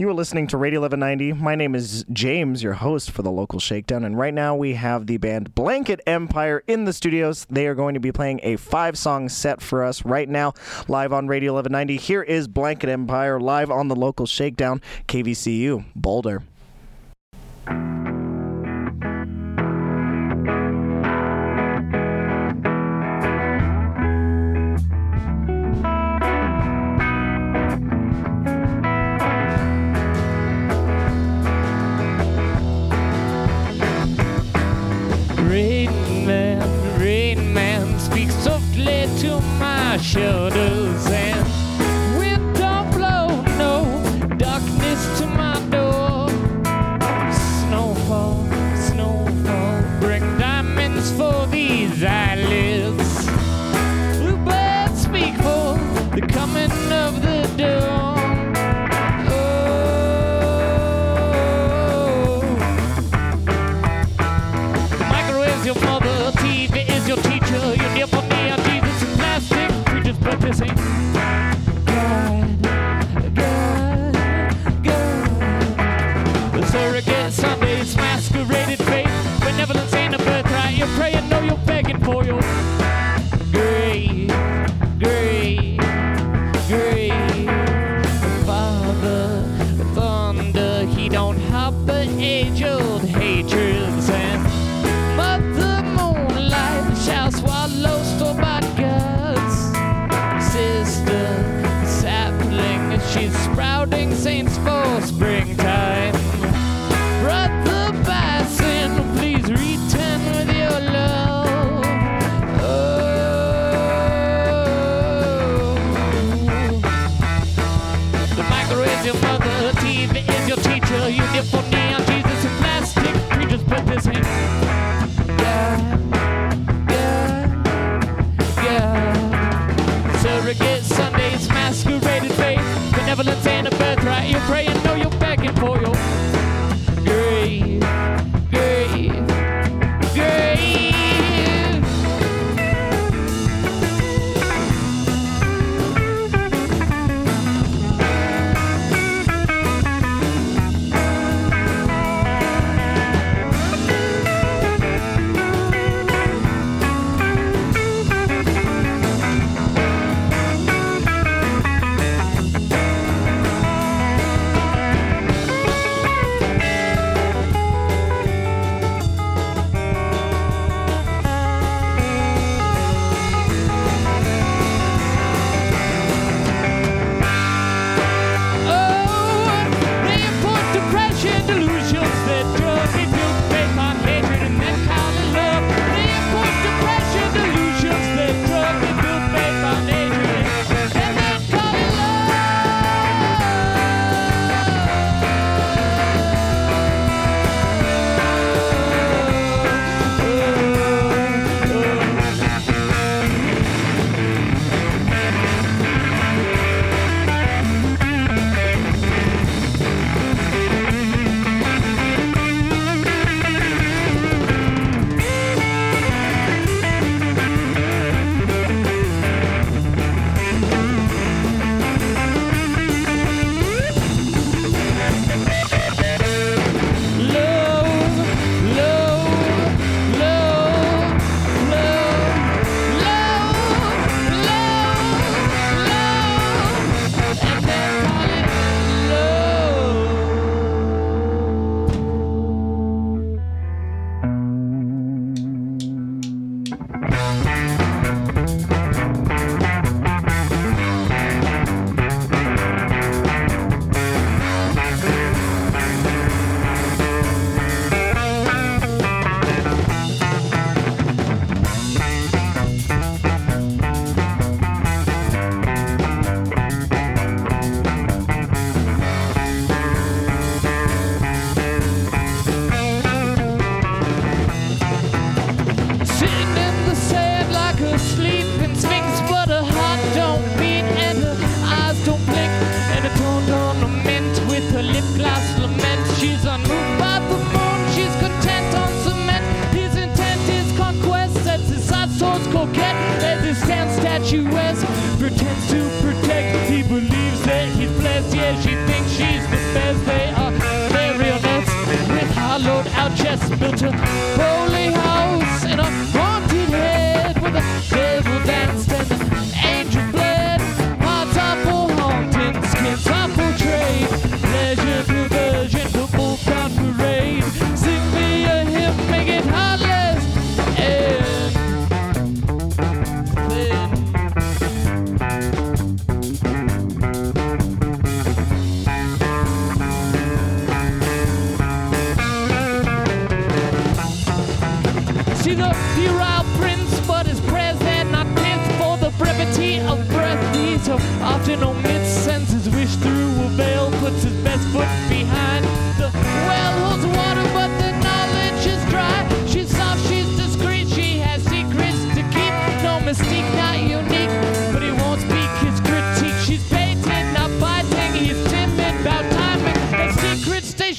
You are listening to Radio 1190. My name is James, your host for the local shakedown, and right now we have the band Blanket Empire in the studios. They are going to be playing a five song set for us right now, live on Radio 1190. Here is Blanket Empire live on the local shakedown, KVCU, Boulder. the TV is your teacher, you need for me.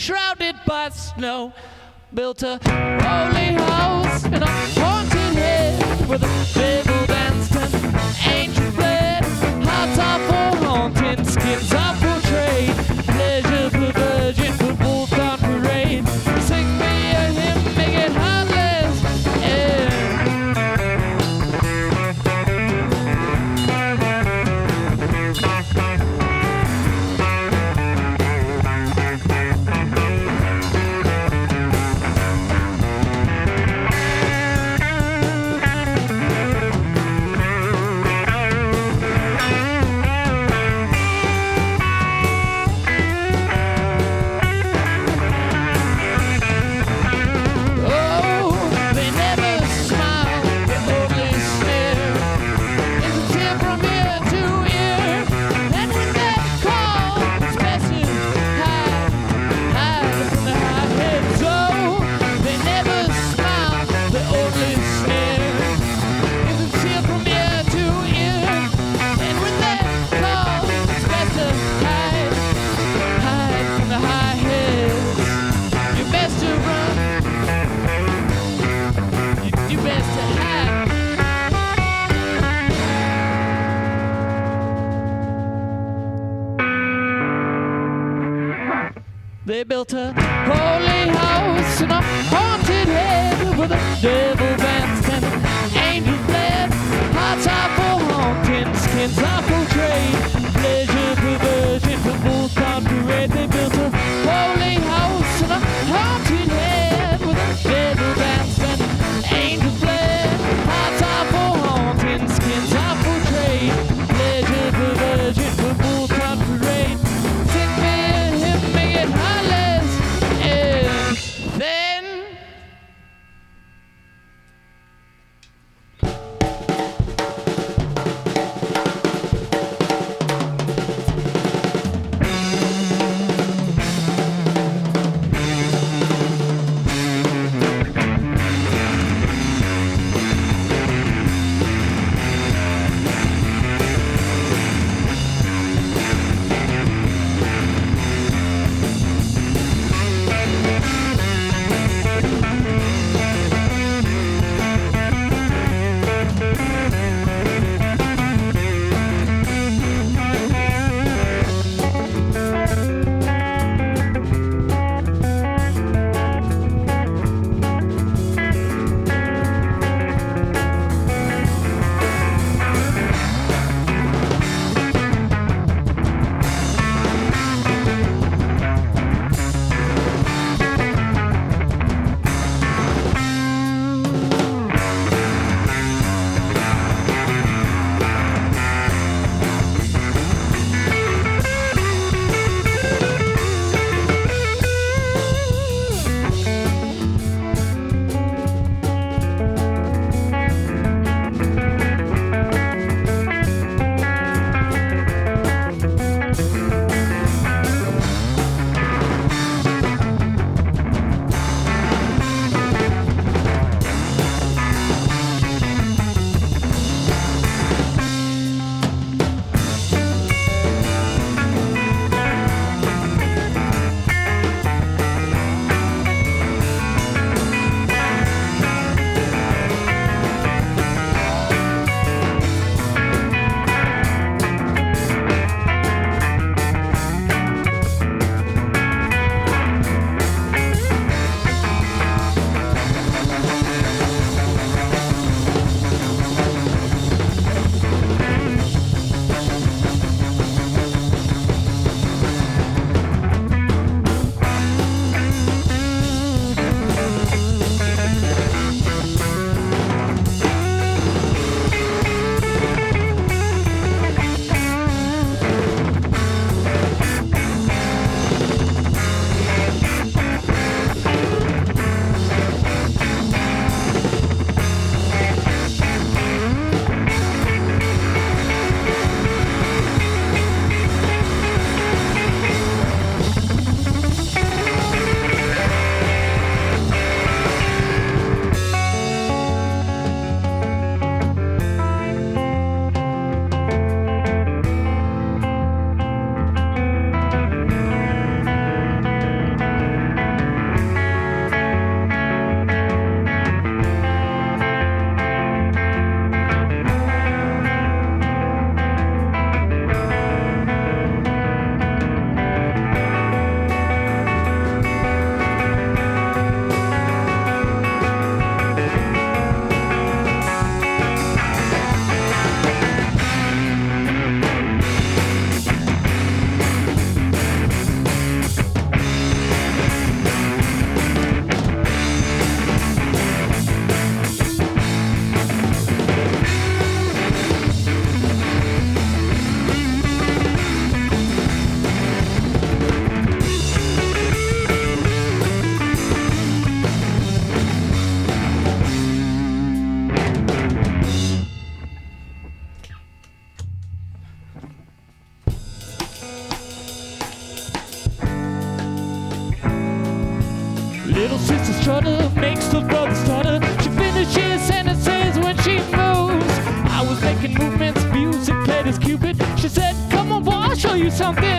shrouded by snow. Built a holy house in a haunted head with a devil danced and angel red. Hearts are for haunting, skins are portrayed. Pleasure perversion, virgin, for wolf on parade. Little sister strutter makes the brother stutter. She finishes sentences when she moves. I was making movements, music played as Cupid. She said, Come on, boy, I'll show you something.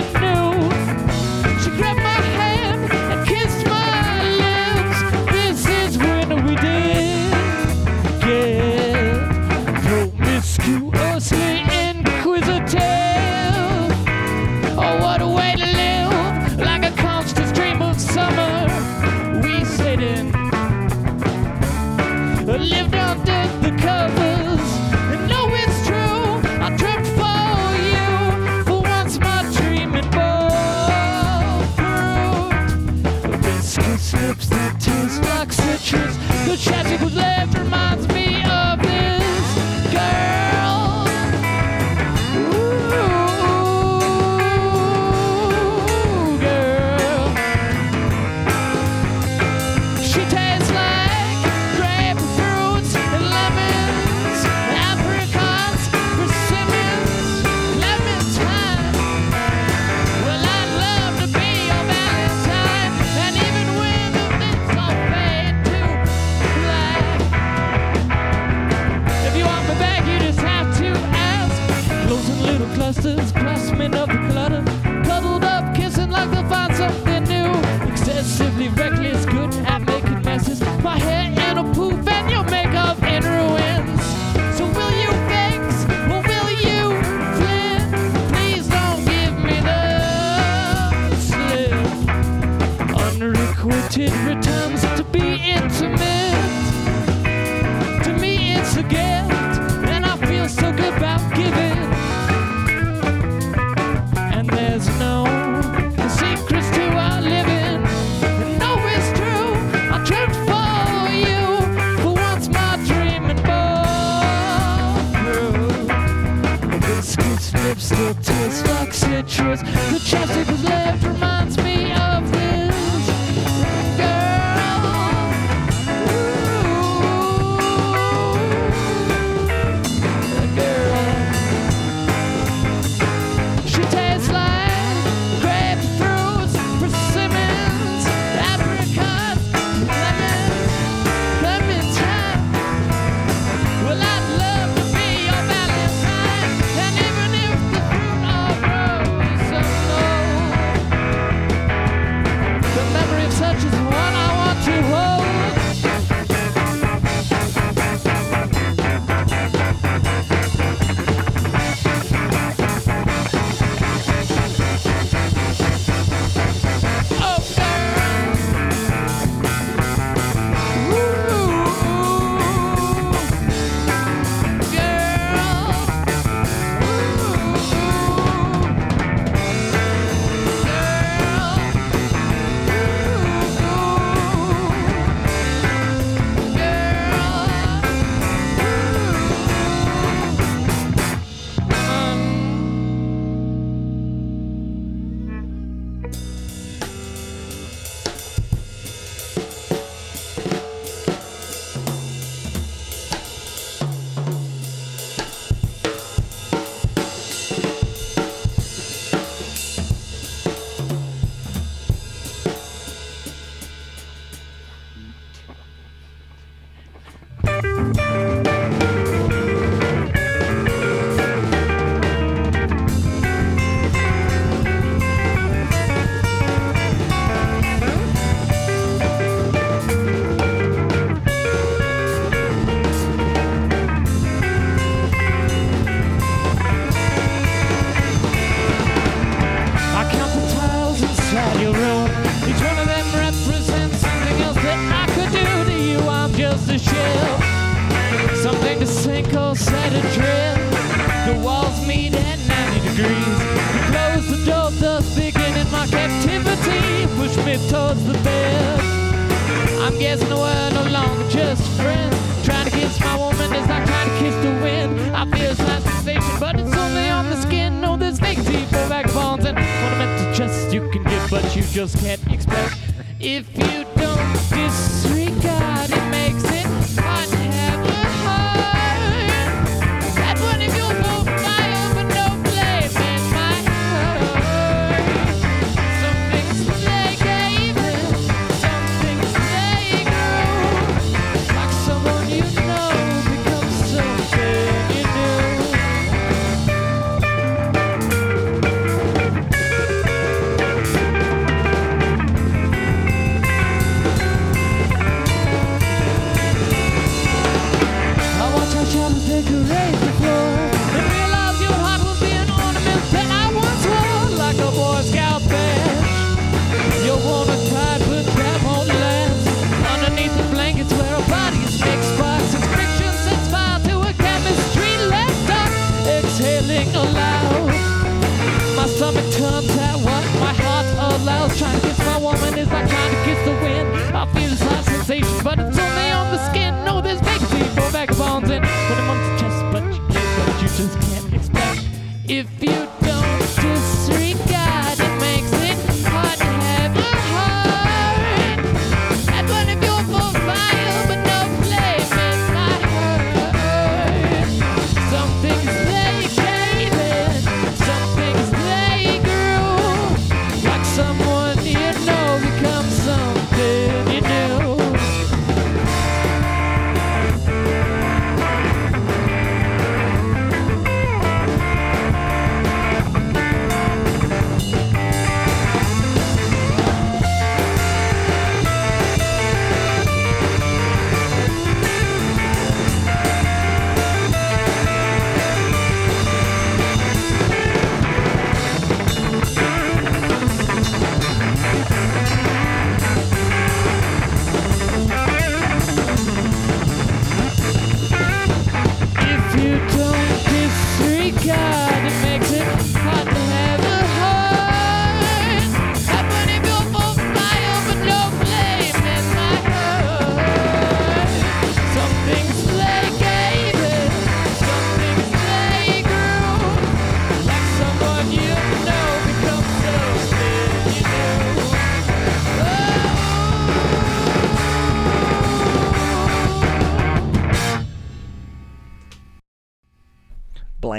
there's no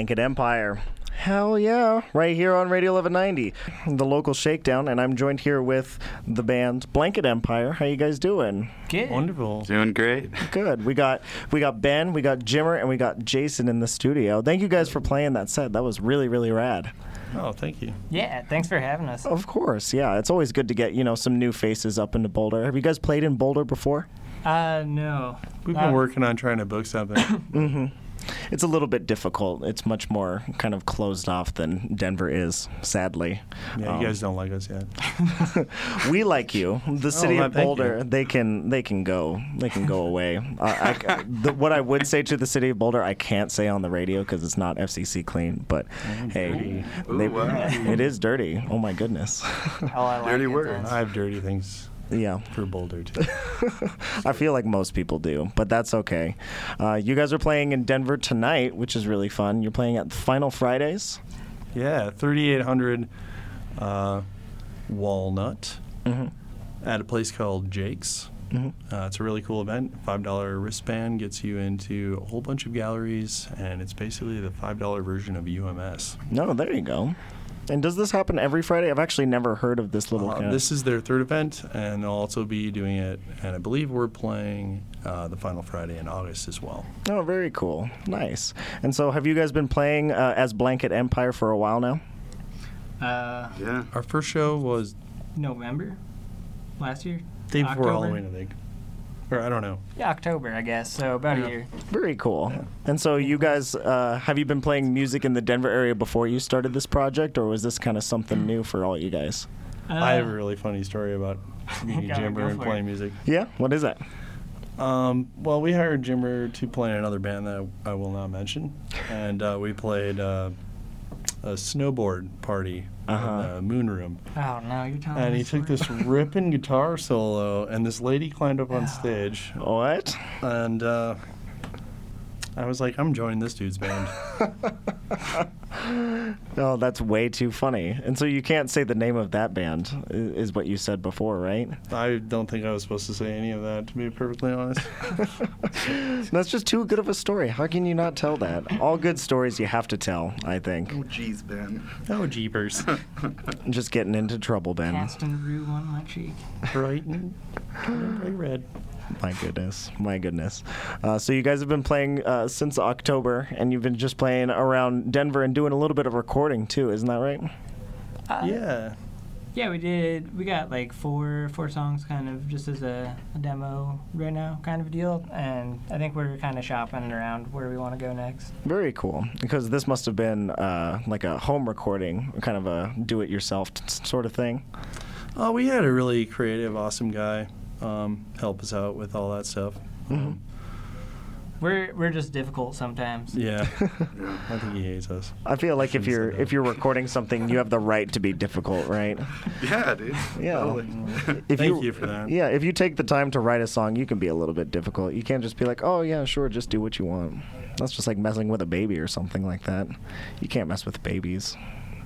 Blanket Empire. Hell yeah. Right here on Radio 1190, the local shakedown. And I'm joined here with the band Blanket Empire. How you guys doing? Good. Wonderful. Doing great. Good. We got we got Ben, we got Jimmer, and we got Jason in the studio. Thank you guys for playing that set. That was really, really rad. Oh, thank you. Yeah, thanks for having us. Of course, yeah. It's always good to get, you know, some new faces up into Boulder. Have you guys played in Boulder before? Uh, no. We've Uh, been working on trying to book something. It's a little bit difficult. It's much more kind of closed off than Denver is, sadly. Yeah, Um, you guys don't like us yet. we like you. The city well, of Boulder, they can they can go they can go away. I, I- the, what I would say to the city of Boulder, I can't say on the radio because it's not FCC clean. But hey, they, Ooh, wow. it is dirty. Oh my goodness. Oh, I like Dirty words. I have dirty things yeah, for Boulder too. I feel like most people do, but that's okay. Uh, you guys are playing in Denver tonight, which is really fun. You're playing at Final Fridays. yeah, 3800 uh, Walnut Mhm. at a place called Jake's. Mhm. Uh, it's a really cool event. Five dollar wristband gets you into a whole bunch of galleries, and it's basically the five dollar version of UMS. No, there you go. And does this happen every Friday? I've actually never heard of this little. Uh, kind this is their third event, and they'll also be doing it. And I believe we're playing uh, the final Friday in August as well. Oh, very cool. Nice. And so, have you guys been playing uh, as Blanket Empire for a while now? Uh, Yeah. Our first show was November last year. day before October? Halloween, I think, or I don't know. Yeah, October, I guess. So about Yeah. a year. Very cool. And so, you guys, uh, have you been playing music in the Denver area before you started this project, or was this kind of something new for all you guys? Uh, I have a really funny story about meeting Go- Jimmer and playing it. music. Yeah. What is that? Um, well, we hired Jimmer to play in another band that I will not mention, and uh, we played uh, a snowboard party Uh-huh. in the Moon Room. Oh no, you're telling And me he took this ripping guitar solo, and this lady climbed up on stage, What? and uh, I was like, I'm joining this dude's band. Oh, that's way too funny. And so, you can't say the name of that band, is what you said before, right? I don't think I was supposed to say any of that, to be perfectly honest. That's just too good of a story. How can you not tell that? All good stories you have to tell, I think. Oh, jeez, Ben. oh, jeepers. Just getting into trouble, Ben. Casting rue on my cheek. Bright and bright red. My goodness, my goodness. Uh, so you guys have been playing uh, since October, and you've been just playing around Denver and doing a little bit of recording too, isn't that right? Uh, Yeah. Yeah, we did. We got like four four songs, kind of just as a, a demo right now, kind of a deal. And I think we're kind of shopping around where we want to go next. Very cool. Because this must have been uh, like a home recording, kind of a do-it-yourself t- sort of thing. Oh, we had a really creative, awesome guy um, help us out with all that stuff. Um, We're we're just difficult sometimes. Yeah, I think he hates us. I feel like if Shouldn't you're that. if you're recording something, you have the right to be difficult, right? Yeah, dude. Yeah. Totally. If Thank you for that. Yeah, if you take the time to write a song, you can be a little bit difficult. You can't just be like, "Oh yeah, sure, just do what you want." That's just like messing with a baby or something like that. You can't mess with babies.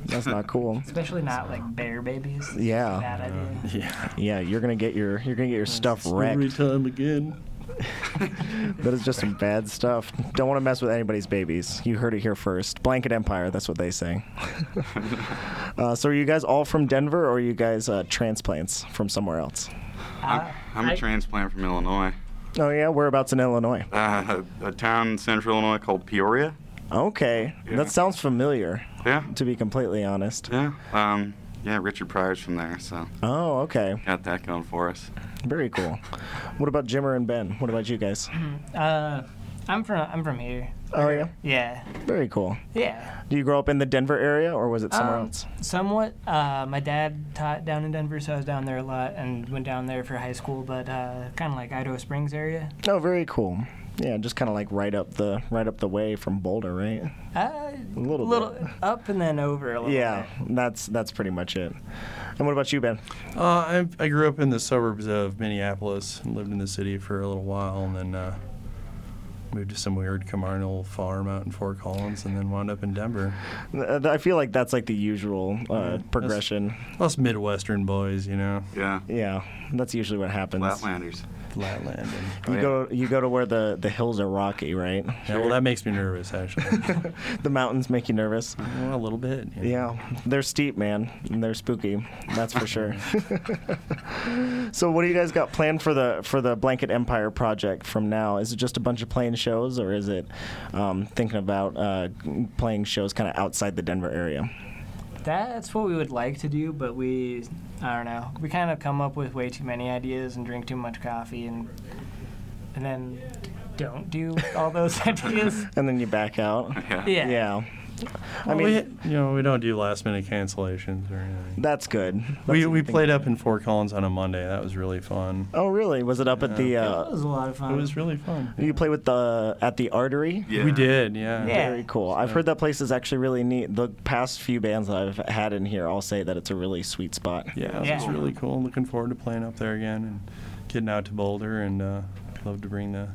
That's not cool. Especially not like bear babies. Yeah. Bad idea. Yeah. Yeah, you're gonna get your you're gonna get your stuff wrecked. Every time again. That is just some bad stuff. Don't want to mess with anybody's babies. You heard it here first. Blanket Empire, that's what they say. uh, so are you guys all from Denver or are you guys uh, transplants from somewhere else? I'm, Uh, I'm a I- transplant from Illinois. Oh yeah, whereabouts in Illinois? Uh, a, a town in central Illinois called Peoria. Okay, Yeah. that sounds familiar. Yeah. To be completely honest. Yeah. Um, yeah, Richard Pryor's from there, so Oh, okay, got that going for us. very cool. What about Jimmer and Ben? What about you guys? Uh, I'm from I'm from here. Oh yeah, Yeah. very cool. Yeah. Do you grow up in the Denver area or was it somewhere Um, else? Somewhat. Uh, my dad taught down in Denver, so I was down there a lot and went down there for high school. But uh, kind of like Idaho Springs area. Oh, very cool. Yeah, just kind of like right up the right up the way from Boulder, right? Uh, A little little bit. up and then over a little. Yeah, bit. that's that's pretty much it. And what about you, Ben? Uh, I, I grew up in the suburbs of Minneapolis and lived in the city for a little while, and then uh, moved to some weird Camarnal farm out in Fort Collins, and then wound up in Denver. Uh, I feel like that's like the usual uh, Yeah, progression. Us Midwestern boys, you know, Yeah. Yeah, that's usually what happens. Flatlanders. Flatland. And, You yeah. go you go to where the, the hills are rocky, right? yeah, well, that makes me nervous, actually. the mountains make you nervous. well, a little bit. know. Yeah, they're steep, man. And they're spooky. That's for sure. so, what do you guys got planned for the for the Blanket Empire project from now? Is it just a bunch of playing shows, or is it um, thinking about uh, playing shows kind of outside the Denver area? That's what we would like to do, but we, I don't know, we kind of come up with way too many ideas and drink too much coffee and and then don't do all those ideas. And then you back out. Yeah. Yeah. Yeah. I Well, mean, we, you know, we don't do last minute cancellations or anything. that's good. we That's we the thing. played up in Fort Collins on a Monday. That was really fun. Oh, really? Was it up at the? That Uh, was a lot of fun. It was really fun. you play with the at the Artery? Yeah. We did, yeah. Yeah. Very cool. I've heard that place is actually really neat. The past few bands that I've had in here all say that it's a really sweet spot. Yeah, it Yeah. was really cool. Looking forward to playing up there again and getting out to Boulder, and uh, love to bring the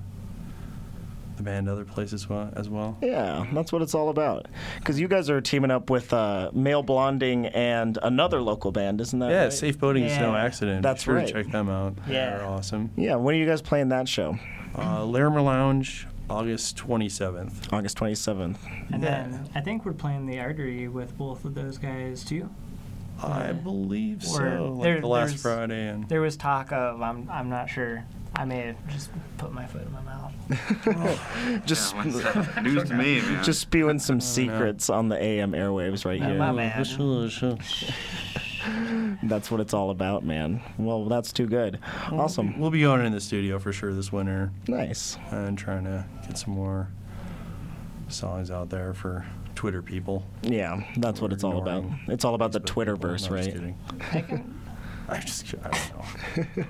the band other places as well. Yeah, that's what it's all about. Because you guys are teaming up with uh, Male Blonding and another local band, isn't that Yeah, right? Safe Boating is No Accident. That's Be sure right. check them out. Yeah. They're awesome. Yeah, when are you guys playing that show? Uh, Larimer Lounge, August 27th. August 27th. and Yeah. then I think we're playing the artery with both of those guys too. I believe Or so. Like there- the last there's- Friday. and There was talk of I'm I'm not sure. I may have just put my foot in my mouth. Just, Yeah, what's that? News to me, man. just spewing some oh, secrets on the AM airwaves right Not here. my bad. That's what it's all about, man. Well, that's too good. Awesome. We'll be going in the studio for sure this winter Nice. and trying to get some more songs out there for Twitter people. Yeah, that's what it's all about. Ignoring It's all about the Facebook people. Twitterverse, No, just right? kidding. I can, I just, I don't know.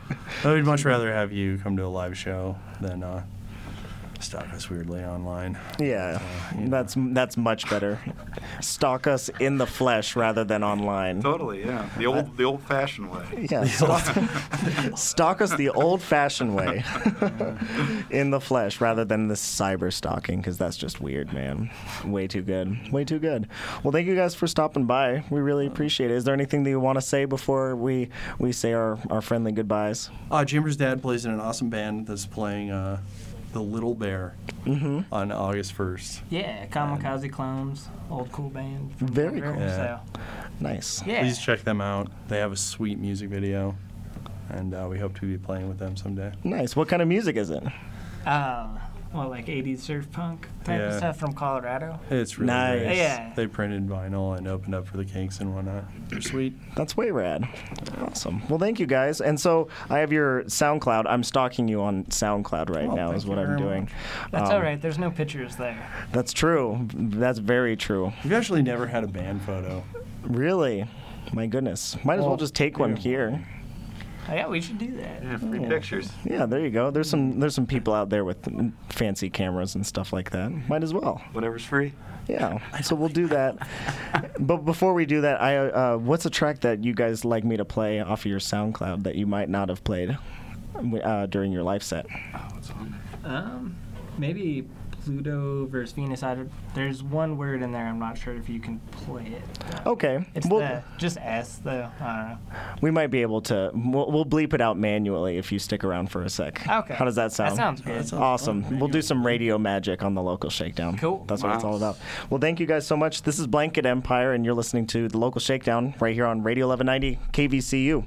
I would much rather have you come to a live show than uh, stalk us weirdly online. Yeah, Uh, you know. that's that's much better. Stalk us in the flesh rather than online. Totally, yeah. The old, the old-fashioned way. Yeah, stalk, stalk us the old-fashioned way, in the flesh rather than the cyber stalking, because that's just weird, man. Way too good. Way too good. Well, thank you guys for stopping by. We really appreciate it. Is there anything that you want to say before we we say our our friendly goodbyes? Uh, Jimmer's dad plays in an awesome band that's playing uh, The Little Bear Mm-hmm. on August 1st. yeah, Kamikaze Clones, old cool band. Very cool. Yeah. So Nice. yeah, Please check them out. They have a sweet music video, and uh, we hope to be playing with them someday. Nice. What kind of music is it? uh, well, like 80s surf punk type of stuff from Colorado. It's really Nice. great. Yeah. They printed vinyl and opened up for the Kinks and whatnot. They're sweet. That's way rad. Awesome. Well, thank you guys. And so I have your SoundCloud. I'm stalking you on SoundCloud right Oh, now, is what I'm doing. much. That's Um, all right. There's no pictures there. That's true. That's very true. We've actually never had a band photo. Really? My goodness. Might as well Well, just take one here. Oh, yeah, we should do that. Yeah, free pictures. Yeah, there you go. There's some there's some people out there with fancy cameras and stuff like that. Might as well. Whatever's free. Yeah. So we'll do that. but before we do that, I uh, what's a track that you guys like me to play off of your SoundCloud that you might not have played uh, during your live set? Oh, what's on there? Um, maybe Pluto versus Venus. I there's one word in there. I'm not sure if you can play it. Okay. It's We'll- the just S though. I don't know. We might be able to. We'll, we'll bleep it out manually if you stick around for a sec. Okay. How does that sound? That sounds good. That sounds Awesome. fun. We'll do some radio magic on the local shakedown. Cool. That's what it's all about. Well, thank you guys so much. This is Blanket Empire, and you're listening to the local shakedown right here on Radio 1190 KVCU.